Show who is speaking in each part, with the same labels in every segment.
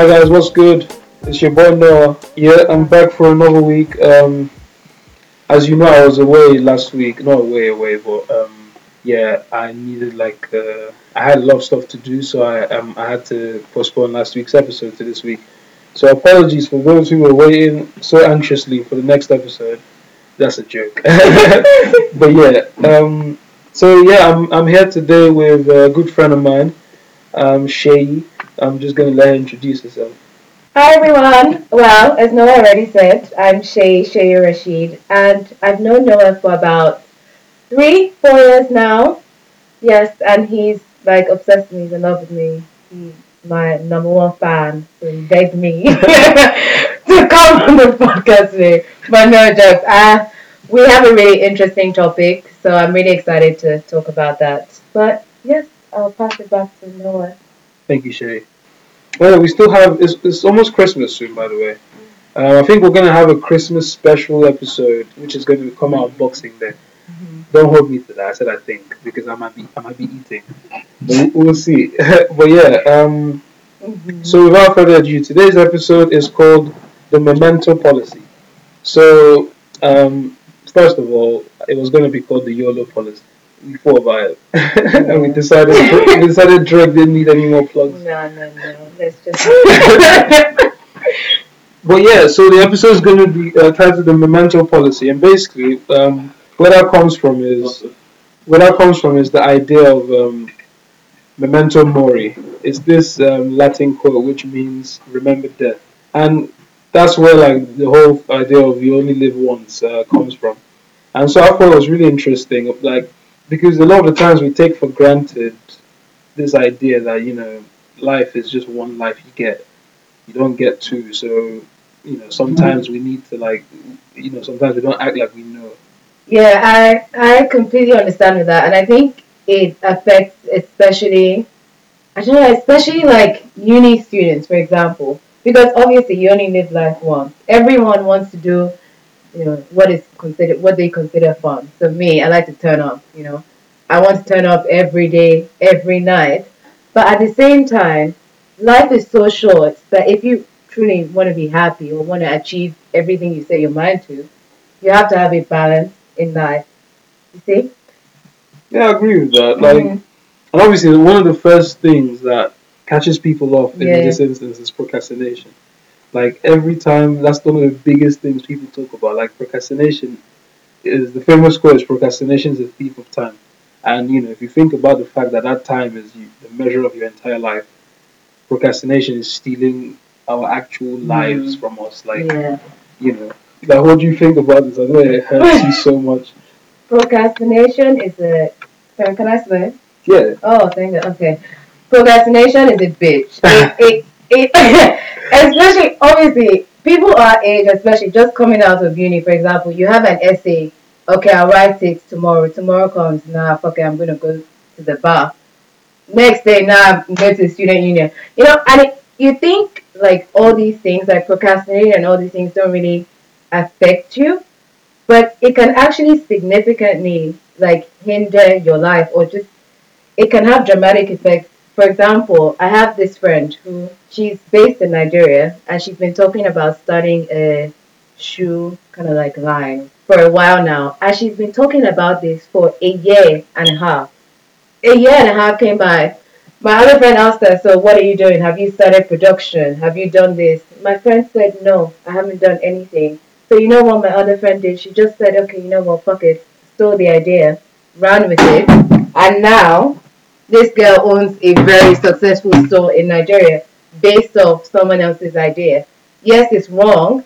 Speaker 1: Hi guys, what's good? It's your boy Noah. Yeah, I'm back for another week. Um, as you know, I was away last week. Not away, away, but um, yeah, I needed like uh, I had a lot of stuff to do, so I um, I had to postpone last week's episode to this week. So apologies for those who were waiting so anxiously for the next episode. That's a joke. but yeah, um, so yeah, I'm I'm here today with a good friend of mine, um, Shay. I'm just gonna let her introduce herself.
Speaker 2: Hi everyone. Well, as Noah already said, I'm Shay Shay Rashid, and I've known Noah for about three, four years now. Yes, and he's like obsessed with me, he's in love with me. He's my number one fan, so he begged me to come on the podcast today. But no jokes. Uh, we have a really interesting topic, so I'm really excited to talk about that. But yes, I'll pass it back to Noah.
Speaker 1: Thank you, Shay. Well, we still have it's, it's almost Christmas soon, by the way. Uh, I think we're gonna have a Christmas special episode, which is going to come out Boxing Day. Don't hold me to that. I said I think because I might be I might be eating, but we- we'll see. but yeah, um, so without further ado, today's episode is called the Memento Policy. So, um, first of all, it was going to be called the YOLO Policy. We thought about it, and we decided we decided Drake didn't need any more plugs.
Speaker 2: No, no, no. Let's just.
Speaker 1: But yeah, so the episode is going to be uh, titled "The Memento Policy," and basically, um, where that comes from is where that comes from is the idea of um, memento mori. It's this um, Latin quote which means "remember death," and that's where like the whole idea of "you only live once" uh, comes from. And so I thought it was really interesting, like because a lot of the times we take for granted this idea that you know life is just one life you get you don't get two. So, you know, sometimes mm-hmm. we need to like, you know, sometimes we don't act like we know.
Speaker 2: Yeah, I I completely understand with that, and I think it affects especially, I don't know, especially like uni students, for example, because obviously you only live life once. Everyone wants to do, you know, what is considered what they consider fun. So me, I like to turn up. You know, I want to turn up every day, every night, but at the same time, life is so short that if you truly want to be happy or want to achieve everything you set your mind to, you have to have a balance in life. You see?
Speaker 1: Yeah, I agree with that. Like,
Speaker 2: Mhm.
Speaker 1: and obviously, one of the first things that catches people off in
Speaker 2: Yeah.
Speaker 1: this instance is procrastination. Like every time, that's one of the biggest things people talk about. Like procrastination is the famous quote: is "Procrastination is a thief of time." And you know, if you think about the fact that that time is you, the measure of your entire life, procrastination is stealing our actual mm. lives from us. Like,
Speaker 2: yeah.
Speaker 1: you know, like what do you think about this? I know it hurts you so much.
Speaker 2: Procrastination is a. Sorry, can I swear?
Speaker 1: Yeah,
Speaker 2: Oh, thank you. Okay. Procrastination is a bitch. It, it, it, especially, obviously, people our age, especially just coming out of uni, for example, you have an essay. Okay, I'll write it tomorrow. Tomorrow comes. Nah, fuck it, I'm to go to the bar. Next day, now I'm going to the student union. You know, and it, you think like all these things, like procrastinating and all these things, don't really affect you, but it can actually significantly like hinder your life or just it can have dramatic effects. For example, I have this friend who she's based in Nigeria and she's been talking about starting a shoe kind of like line for a while now. And she's been talking about this for a year and a half. A year and a half came by. My other friend asked her, So, what are you doing? Have you started production? Have you done this? My friend said, No, I haven't done anything. So, you know what my other friend did? She just said, Okay, you know what? Fuck it. Stole the idea, ran with it. And now, this girl owns a very successful store in Nigeria based off someone else's idea. Yes, it's wrong,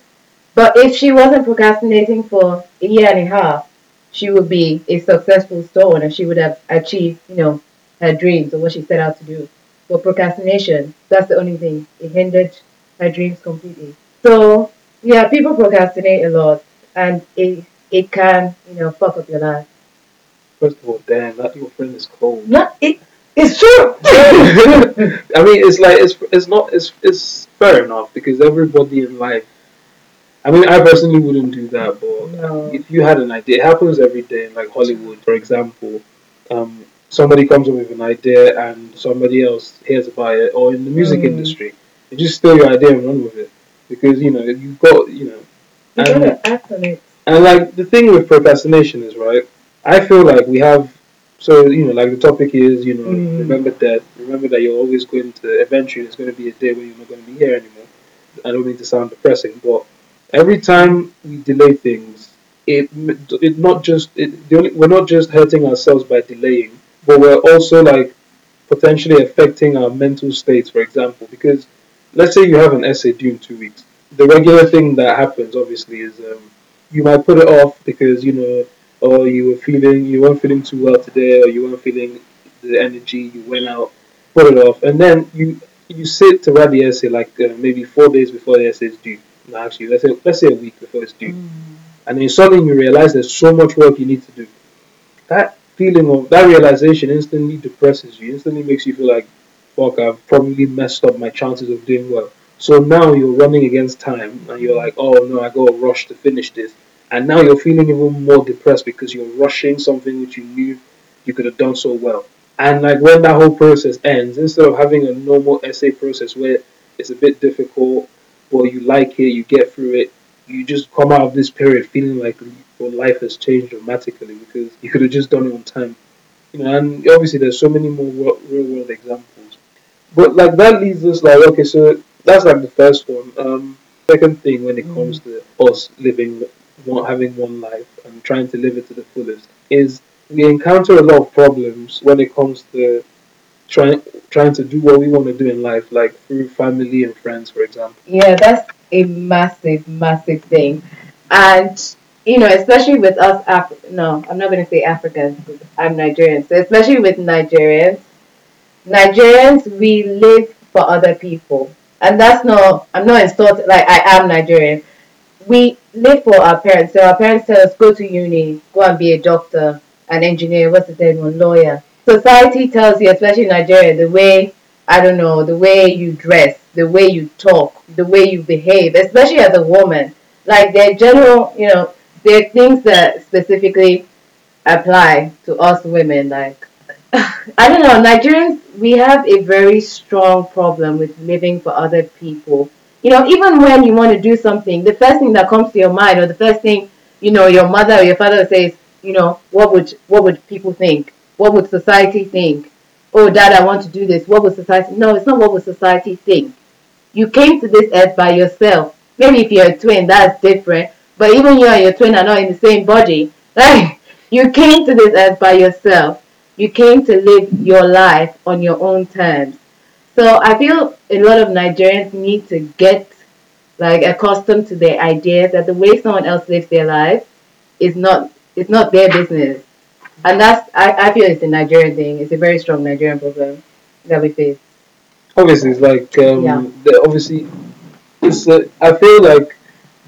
Speaker 2: but if she wasn't procrastinating for a year and a half, she would be a successful store owner. She would have achieved, you know, her dreams or what she set out to do. But procrastination, that's the only thing. It hindered her dreams completely. So yeah, people procrastinate a lot and it it can, you know, fuck up your life.
Speaker 1: First of all, Dan, that your friend is cold.
Speaker 2: No, it, it's true.
Speaker 1: I mean, it's like it's it's not it's it's fair enough because everybody in life. I mean, I personally wouldn't do that, but
Speaker 2: No.
Speaker 1: if you had an idea, it happens every day. in Like Hollywood, for example, um, somebody comes up with an idea and somebody else hears about it, or in the music
Speaker 2: Mm.
Speaker 1: industry, you just steal your idea and run with it because you know you've got you know
Speaker 2: You
Speaker 1: and
Speaker 2: gotta act on it.
Speaker 1: and like the thing with procrastination is right. I feel like we have so you know like the topic is you know
Speaker 2: Mm.
Speaker 1: remember death. Remember that you're always going to eventually there's going to be a day where you're not going to be here anymore. I don't mean to sound depressing, but every time we delay things, it it not just it the only, we're not just hurting ourselves by delaying, but we're also like potentially affecting our mental states. For example, because let's say you have an essay due in two weeks, the regular thing that happens obviously is um, you might put it off because you know, or you were feeling you weren't feeling too well today, or you weren't feeling the energy. You went out, put it off, and then you you sit to write the essay like uh, maybe four days before the essay is due. No, actually, let's say let's say a week before it's due, and then suddenly you realize there's so much work you need to do. That feeling of that realization instantly depresses you. Instantly makes you feel like, fuck, I've probably messed up my chances of doing well. So now you're running against time, and you're like, oh no, I got to rush to finish this. And now you're feeling even more depressed because you're rushing something which you knew you could have done so well. And like when that whole process ends, instead of having a normal essay process where it's a bit difficult, but you like it, you get through it, you just come out of this period feeling like your life has changed dramatically because you could have just done it on time. You know, and obviously there's so many more real world examples. But like that leads us like okay, so that's like the first one. Um, second thing when it comes to us living, one, having one life and trying to live it to the fullest is we encounter a lot of problems when it comes to trying trying to do what we want to do in life, like through family and friends, for example.
Speaker 2: Yeah, that's a massive, massive thing. And, you know, especially with us, Af- no, I'm not going to say Africans I'm Nigerian. So, especially with Nigerians, Nigerians, we live for other people. And that's not, I'm not insulted, like, I am Nigerian. We live for our parents. So, our parents tell us, go to uni, go and be a doctor, an engineer, what's the third one, lawyer. Society tells you, especially in Nigeria, the way I don't know, the way you dress, the way you talk, the way you behave, especially as a woman. Like there are general, you know, there are things that specifically apply to us women. Like I don't know, Nigerians we have a very strong problem with living for other people. You know, even when you want to do something, the first thing that comes to your mind or the first thing, you know, your mother or your father says, you know, what would what would people think? What would society think? oh dad i want to do this. What would society no it's not what would society think. You came to this earth by yourself. Maybe if you're a twin that's different. But even you and your twin are not in the same body. Like you came to this earth by yourself. You came to live your life on your own terms so i feel a lot of nigerians need to get like accustomed to the idea that the way someone else lives their life is not it's not their business and that's I, I feel it's a Nigerian thing. It's a very strong Nigerian problem that we face.
Speaker 1: obviously it's like um,
Speaker 2: Yeah.
Speaker 1: the, obviously it's uh, I feel like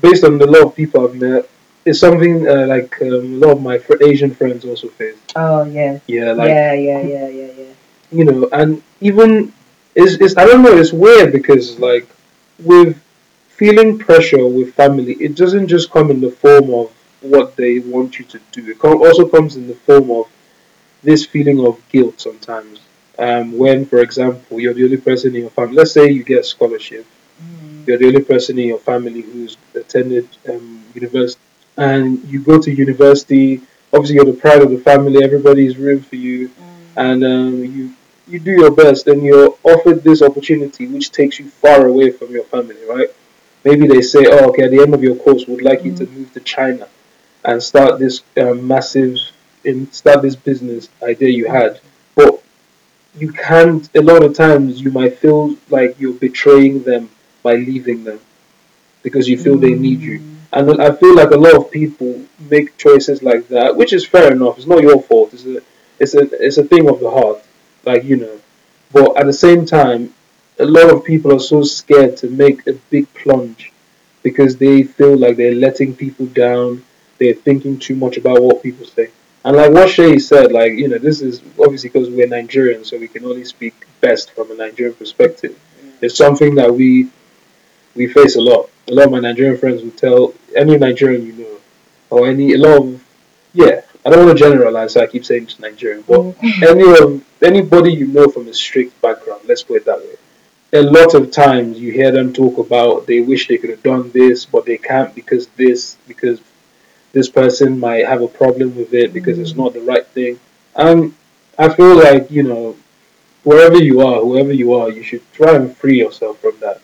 Speaker 1: based on the lot of people I've met, it's something uh, like um, a lot of my fr- Asian friends also face.
Speaker 2: Oh yes.
Speaker 1: Yeah, like
Speaker 2: yeah, yeah, yeah, yeah, yeah.
Speaker 1: you know, and even it's, it's I don't know, it's weird because like with feeling pressure with family, it doesn't just come in the form of what they want you to do. It also comes in the form of this feeling of guilt sometimes. Um, when, for example, you're the only person in your family. Let's say you get a scholarship. You're the only person in your family who's attended um, university, and you go to university. Obviously, you're the pride of the family. Everybody's room for you, and um, you you do your best, and you're offered this opportunity, which takes you far away from your family, right? Maybe they say, "Oh, okay, at the end of your course, we'd like you to move to China and start this um, massive, in start this business idea you had," but you can't. A lot of times, you might feel like you're betraying them by leaving them because you feel they need you. And I feel like a lot of people make choices like that, which is fair enough. It's not your fault. It's a, it's a, it's a thing of the heart, like you know. But at the same time, a lot of people are so scared to make a big plunge because they feel like they're letting people down. They're thinking too much about what people say, And like what Shay said, like you know, this is obviously because we're Nigerian, so we can only speak best from a Nigerian perspective. Mm. It's something that we we face a lot. A lot of my Nigerian friends will tell any Nigerian you know, or any a lot of yeah. I don't want to generalize, so I keep saying just Nigerian, but any of anybody you know from a strict background, let's put it that way. A lot of times you hear them talk about they wish they could have done this, but they can't because this because this person might have a problem with it because it's not the right thing. And I feel like you know, wherever you are, whoever you are, you should try and free yourself from that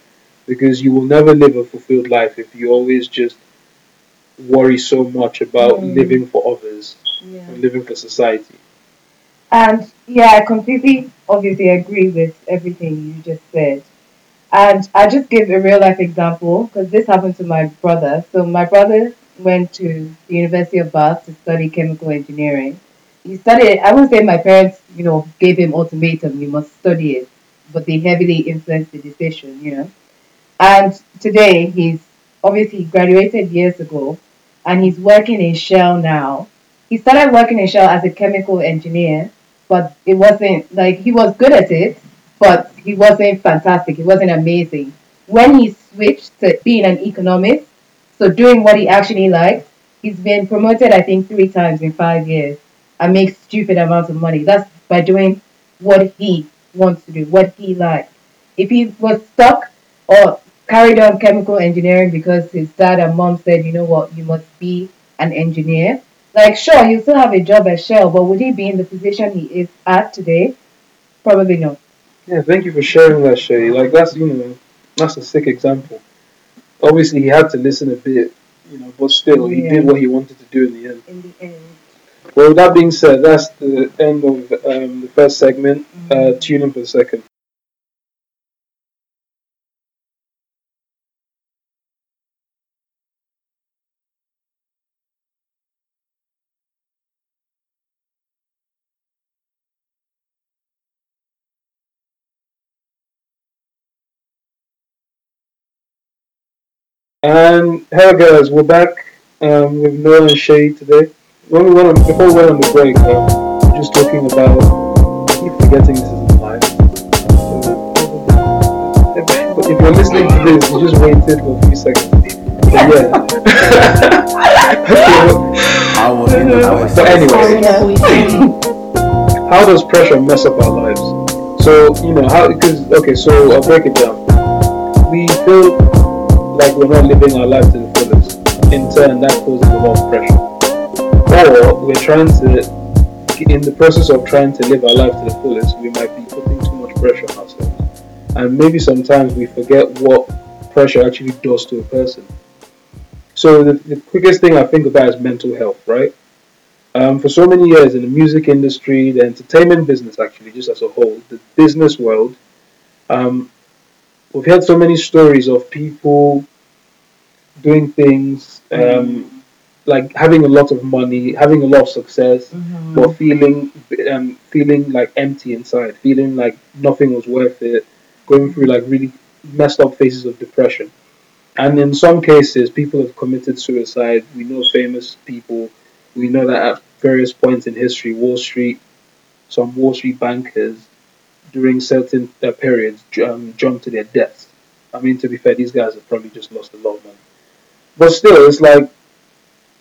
Speaker 1: because you will never live a fulfilled life if you always just worry so much about
Speaker 2: Mm.
Speaker 1: living for others
Speaker 2: Yeah.
Speaker 1: and living for society.
Speaker 2: And yeah, I completely obviously agree with everything you just said. And I just give a real life example because this happened to my brother. So my brother went to the University of Bath to study chemical engineering. He studied. I won't say my parents, you know, gave him ultimatum. You must study it, but they heavily influenced the decision. You know, and today he's obviously graduated years ago, and he's working in Shell now. He started working in Shell as a chemical engineer, but it wasn't like he was good at it, but he wasn't fantastic. He wasn't amazing. When he switched to being an economist, so doing what he actually likes, he's been promoted I think three times in five years and makes stupid amounts of money. That's by doing what he wants to do, what he likes. If he was stuck or carried on chemical engineering because his dad and mom said, you know what, you must be an engineer. Like, sure, he'll still have a job at Shell, but would he be in the position he is at today? Probably not.
Speaker 1: Yeah, thank you for sharing that, Shay. Like that's you know, that's a sick example. Obviously, he had to listen a bit, you know, but still, he
Speaker 2: Yeah.
Speaker 1: did what he wanted to do in the end.
Speaker 2: In the end.
Speaker 1: Well, with that being said, that's the end of um, the first segment. Uh, tune in for the second. And hello guys, we're back um, with Noah and Shay today. When we went on, before we went on the break, um, we were just talking about. I keep forgetting this is live. But if you're listening to this, you just waited for a few seconds. But yeah. okay, well,
Speaker 3: I was in the voice.
Speaker 1: but anyway, how does pressure mess up our lives? So you know how because okay, so I'll break it down. We feel like we're not living our life to the fullest. In turn, that causes a lot of pressure. Or we're trying to, in the process of trying to live our life to the fullest, we might be putting too much pressure on ourselves, and maybe sometimes we forget what pressure actually does to a person. So the, the quickest thing I think about is mental health, right? Um, for so many years in the music industry, the entertainment business, actually, just as a whole, the business world, um, we've heard so many stories of people doing things um, like having a lot of money, having a lot of success, but feeling um, feeling like empty inside, feeling like nothing was worth it, going through like really messed up phases of depression. And in some cases, people have committed suicide. We know famous people. We know that at various points in history, Wall Street, some Wall Street bankers, during certain uh, periods, um, jumped to their deaths. I mean, to be fair, these guys have probably just lost a lot of money. But still, it's like,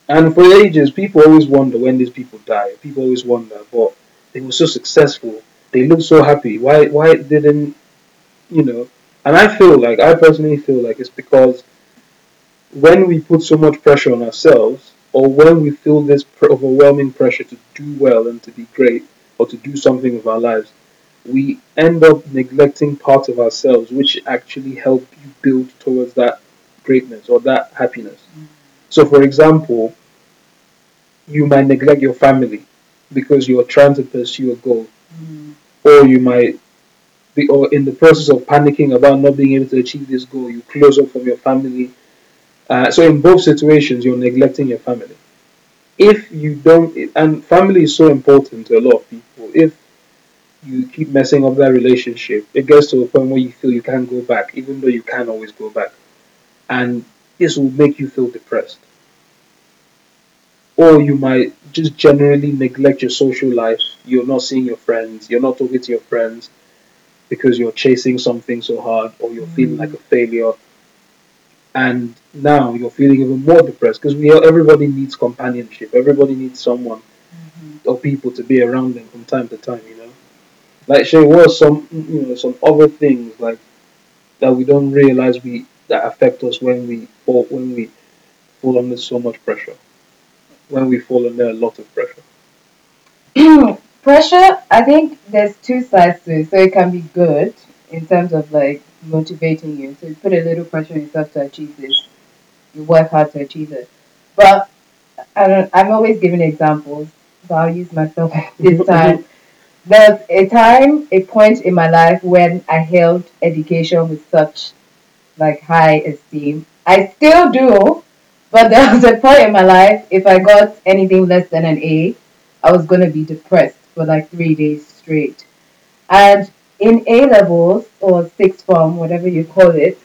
Speaker 1: and for ages, people always wonder when these people die. People always wonder, but they were so successful. They looked so happy. Why? Why didn't you know? And I feel like I personally feel like it's because when we put so much pressure on ourselves, or when we feel this overwhelming pressure to do well and to be great, or to do something with our lives, we end up neglecting parts of ourselves which actually help you build towards that greatness or that happiness. So, for example, you might neglect your family because you're trying to pursue a goal, or you might be, or in the process of panicking about not being able to achieve this goal, you close off from your family. Uh, so, in both situations, you're neglecting your family. If you don't, and family is so important to a lot of people. If you keep messing up that relationship, it gets to a point where you feel you can't go back, even though you can always go back. And this will make you feel depressed. or you might just generally neglect your social life. You're not seeing your friends. You're not talking to your friends because you're chasing something so hard, or you're feeling like a mm. failure. And now you're feeling even more depressed because we everybody needs companionship. Everybody needs someone mm-hmm. or people to be around them from time to time. You know, like Shay was some you know some other things like that we don't realize we that affect us when we fall when we fall under so much pressure. When we fall under a lot of pressure.
Speaker 2: pressure, I think there's two sides to it. So it can be good in terms of like motivating you. So you put a little pressure on yourself to achieve this. You work hard to achieve it. But I don't, I'm always giving examples. So I'll use myself this time. There's a time, a point in my life when I held education with such like high esteem. I still do, but there was a point in my life if I got anything less than an A, I was gonna be depressed for like three days straight. And in A levels or sixth form, whatever you call it,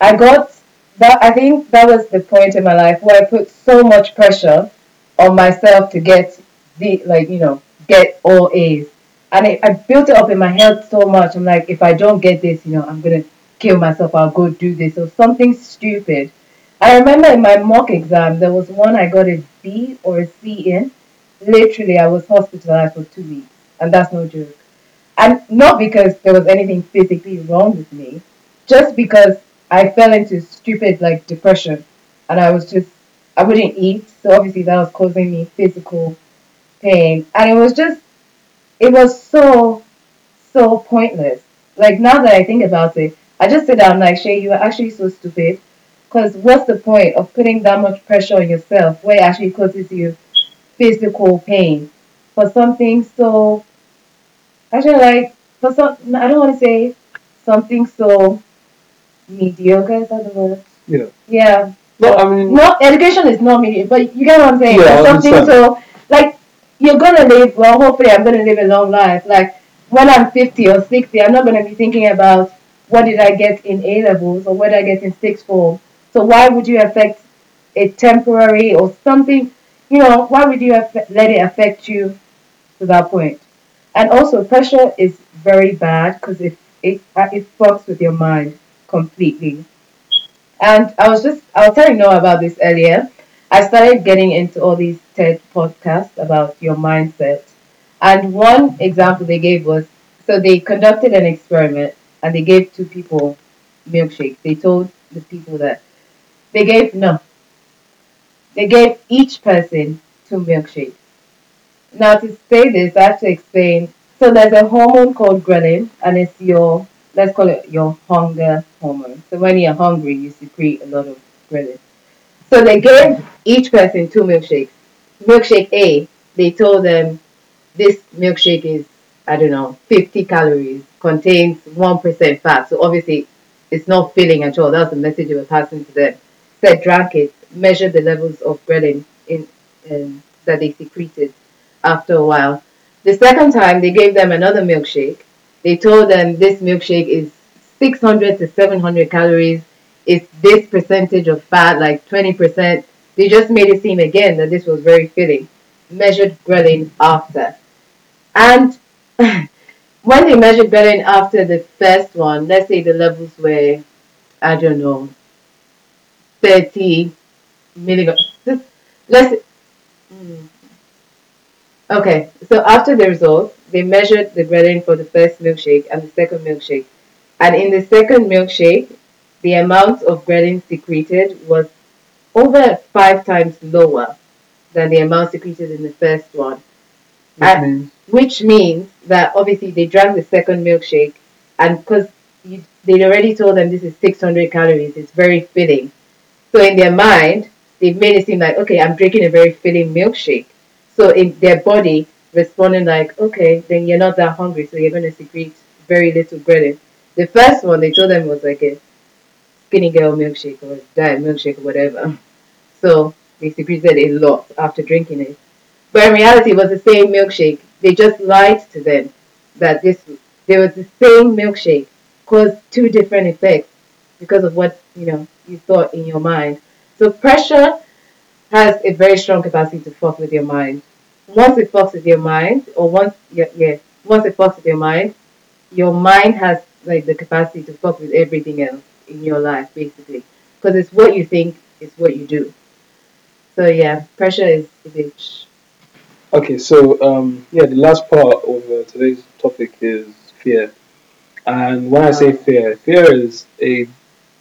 Speaker 2: I got that. I think that was the point in my life where I put so much pressure on myself to get the like you know get all A's, and it, I built it up in my head so much. I'm like, if I don't get this, you know, I'm gonna kill myself. I'll go do this or something stupid. I remember in my mock exam, there was one I got a B or a C in. Literally, I was hospitalized for two weeks, and that's no joke. And not because there was anything physically wrong with me, just because I fell into stupid like depression, and I was just I wouldn't eat, so obviously that was causing me physical pain, and it was just it was so so pointless. Like now that I think about it, I just sit down like Shay, you are actually so stupid. Because what's the point of putting that much pressure on yourself where it actually causes you physical pain for something so actually like for some I don't want to say something so mediocre is that the word?
Speaker 1: Yeah.
Speaker 2: Yeah.
Speaker 1: No, I mean,
Speaker 2: No, education is not mediocre, but you get what I'm saying.
Speaker 1: Yeah,
Speaker 2: something so like you're gonna live well. Hopefully, I'm gonna live a long life. Like when I'm 50 or 60, I'm not gonna be thinking about what did I get in A levels or what did I get in sixth form. So why would you affect a temporary or something? You know, why would you affect, let it affect you to that point? And also, pressure is very bad because it it uh, it fucks with your mind completely. And I was just I was telling Noah about this earlier. I started getting into all these TED podcasts about your mindset. And one example they gave was so they conducted an experiment and they gave two people milkshakes. They told the people that they gave no. They gave each person two milkshakes. Now to say this, I have to explain. So there's a hormone called ghrelin, and it's your let's call it your hunger hormone. So when you're hungry, you secrete a lot of ghrelin. So they gave each person two milkshakes. Milkshake A, they told them this milkshake is I don't know 50 calories, contains one percent fat. So obviously, it's not filling at all. That's the message they were passing to them. Said drank it, measured the levels of ghrelin in um, that they secreted after a while. The second time they gave them another milkshake. They told them this milkshake is 600 to 700 calories. It's this percentage of fat, like 20%. They just made it seem again that this was very filling. Measured ghrelin after. And when they measured ghrelin after the first one, let's say the levels were, I don't know, 30 milligrams. Let's, hmm. Okay, so after the results, they measured the ghrelin for the first milkshake and the second milkshake. And in the second milkshake, the amount of ghrelin secreted was over five times lower than the amount secreted in the first one.
Speaker 1: which
Speaker 2: I-
Speaker 1: means
Speaker 2: Which means that obviously they drank the second milkshake, and because they'd already told them this is 600 calories, it's very filling. So in their mind, they've made it seem like, okay, I'm drinking a very filling milkshake. So in their body responding like, okay, then you're not that hungry, so you're going to secrete very little ghrelin. The first one they told them was like a skinny girl milkshake or diet milkshake or whatever. So they secreted a lot after drinking it. But in reality, it was the same milkshake. They just lied to them that this there was the same milkshake caused two different effects because of what you know you thought in your mind. So pressure has a very strong capacity to fuck with your mind. Once it fucks with your mind, or once yeah, yeah once it fucks with your mind, your mind has like the capacity to fuck with everything else in your life, basically, because it's what you think, it's what you do. So yeah, pressure is bitch.
Speaker 1: Okay, so um, yeah, the last part of uh, today's topic is fear, and when I say fear, fear is a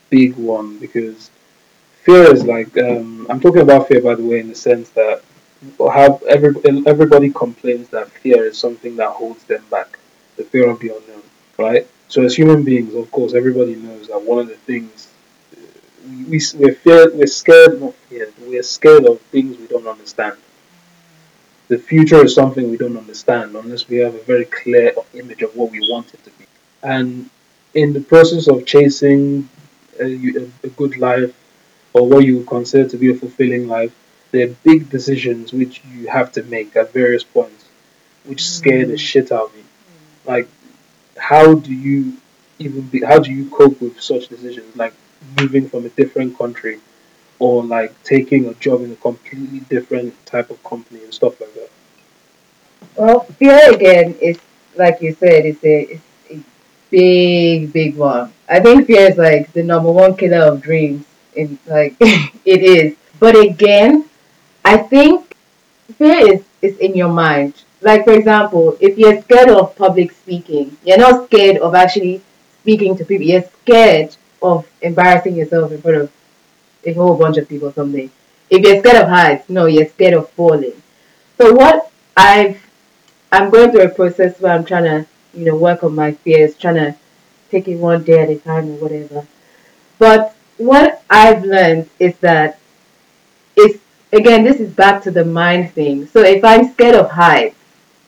Speaker 1: big one because fear is like um, I'm talking about fear by the way in the sense that how every, everybody complains that fear is something that holds them back, the fear of the unknown, right? So as human beings, of course, everybody knows that one of the things we, we we're fear we're scared not fear we're scared of things we don't understand. The future is something we don't understand unless we have a very clear image of what we want it to be. And in the process of chasing a, a good life or what you consider to be a fulfilling life, there are big decisions which you have to make at various points, which scare the shit out of me. Like, how do you even be, how do you cope with such decisions? Like moving from a different country, or like taking a job in a completely different type of company and stuff like that.
Speaker 2: Well, fear again is like you said, it's a it's a big big one. I think fear is like the number one killer of dreams. In like it is, but again, I think fear is is in your mind. Like for example, if you're scared of public speaking, you're not scared of actually speaking to people. You're scared of embarrassing yourself in front of a whole bunch of people someday. If you're scared of heights, no, you're scared of falling. So what I've I'm going through a process where I'm trying to, you know, work on my fears, trying to take it one day at a time or whatever. But what I've learned is that it's again this is back to the mind thing. So if I'm scared of heights,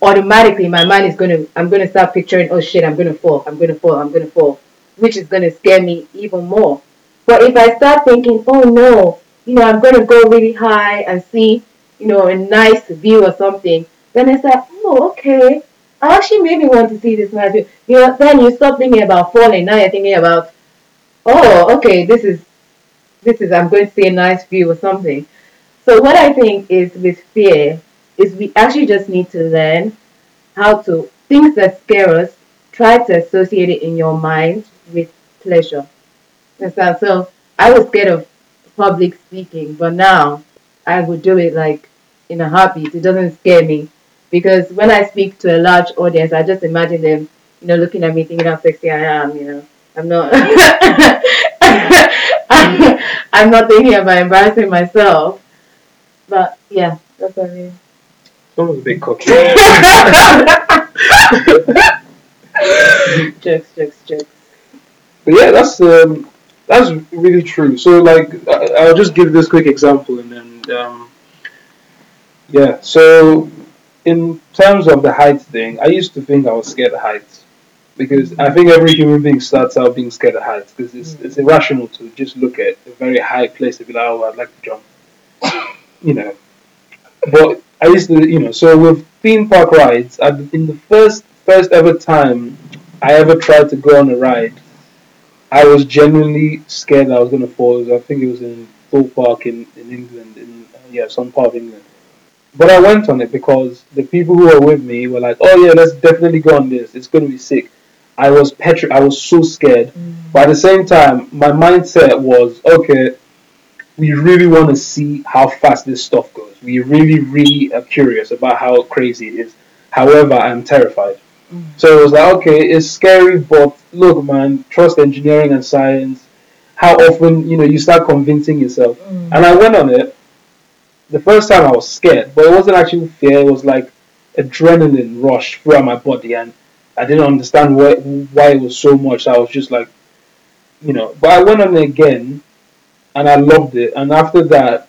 Speaker 2: automatically my mind is gonna I'm gonna start picturing, oh shit, I'm gonna fall, I'm gonna fall, I'm gonna fall, which is gonna scare me even more. But if I start thinking, oh no, you know, I'm gonna go really high and see, you know, a nice view or something, then it's like, oh, okay. I actually maybe want to see this nice view. You know, then you stop thinking about falling. Now you're thinking about, oh, okay, this is, this is, I'm going to see a nice view or something. So what I think is with fear is we actually just need to learn how to things that scare us. Try to associate it in your mind with pleasure. Understand? So I was scared of public speaking, but now I would do it like in a heartbeat. It doesn't scare me because when I speak to a large audience, I just imagine them, you know, looking at me, thinking how sexy I am. You know, I'm not. I'm not thinking about embarrassing myself. But yeah, that's what I mean.
Speaker 1: Someone's a bit cocky.
Speaker 2: jokes, jokes, jokes.
Speaker 1: But yeah, that's um, that's really true. So like, I- I'll just give this quick example, and then um, yeah. So in terms of the height thing, I used to think I was scared of heights because I think every human being starts out being scared of heights because it's, it's irrational to just look at a very high place and be like, oh, I'd like to jump, you know. But I used to, you know, so with theme park rides, I, in the first first ever time I ever tried to go on a ride, I was genuinely scared I was going to fall. I think it was in Thorpe Park in, in England, in yeah, some part of England. But I went on it because the people who were with me were like, "Oh yeah, let's definitely go on this. It's going to be sick." I was petri. I was so scared. Mm. But at the same time, my mindset was, "Okay, we really want to see how fast this stuff goes. We really, really are curious about how crazy it is. However, I'm terrified." Mm. So it was like, okay, it's scary, but look, man, trust engineering and science. How often, you know, you start convincing yourself. Mm. And I went on it. The first time I was scared, but it wasn't actually fear. It was like adrenaline rush throughout my body, and I didn't understand why why it was so much. I was just like, you know. But I went on it again, and I loved it. And after that,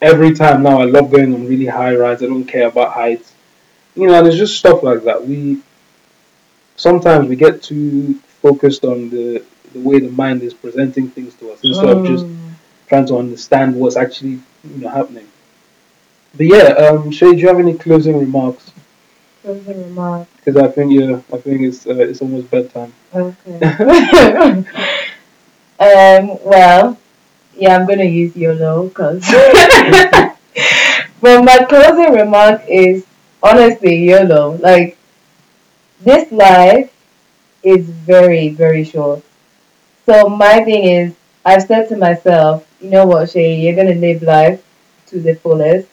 Speaker 1: every time now I love going on really high rides. I don't care about heights. You know, and it's just stuff like that. We sometimes we get too focused on the the way the mind is presenting things to us instead of just trying to understand what's actually you know happening. But yeah, um, Shay, do you have any closing remarks?
Speaker 2: Closing remark.
Speaker 1: Because I think yeah, I think it's uh, it's almost bedtime.
Speaker 2: Okay. um, well, yeah, I'm gonna use YOLO because. but my closing remark is honestly YOLO. Like this life is very very short. So my thing is, I've said to myself, you know what, Shay, you're gonna live life to the fullest.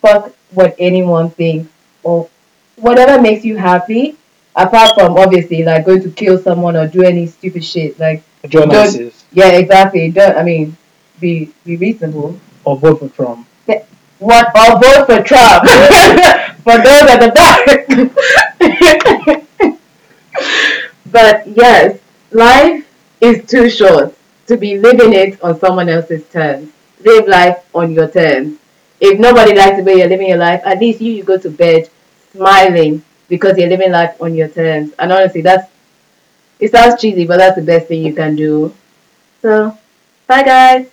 Speaker 2: Fuck what anyone thinks or whatever makes you happy. Apart from obviously like going to kill someone or do any stupid shit. Like Don't-
Speaker 1: Isis
Speaker 2: yeah, exactly. Don't I mean be be reasonable.
Speaker 1: or vote for Trump.
Speaker 2: What or vote for Trump for those at the back. but yes, life is too short to be living it on someone else's terms. Live life on your terms. If nobody likes the way you're living your life, at least you, you go to bed smiling because you're living life on your terms. And honestly, that's it sounds cheesy, but that's the best thing you can do. So, bye guys.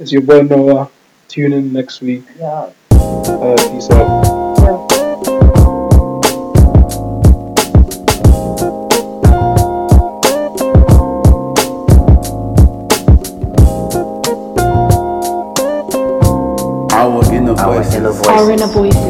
Speaker 1: It's your boy Noah. Tune in next week.
Speaker 2: Yeah.
Speaker 1: Uh, peace out.
Speaker 3: Our inner voice
Speaker 4: in
Speaker 5: a
Speaker 4: voice.
Speaker 5: Our voices.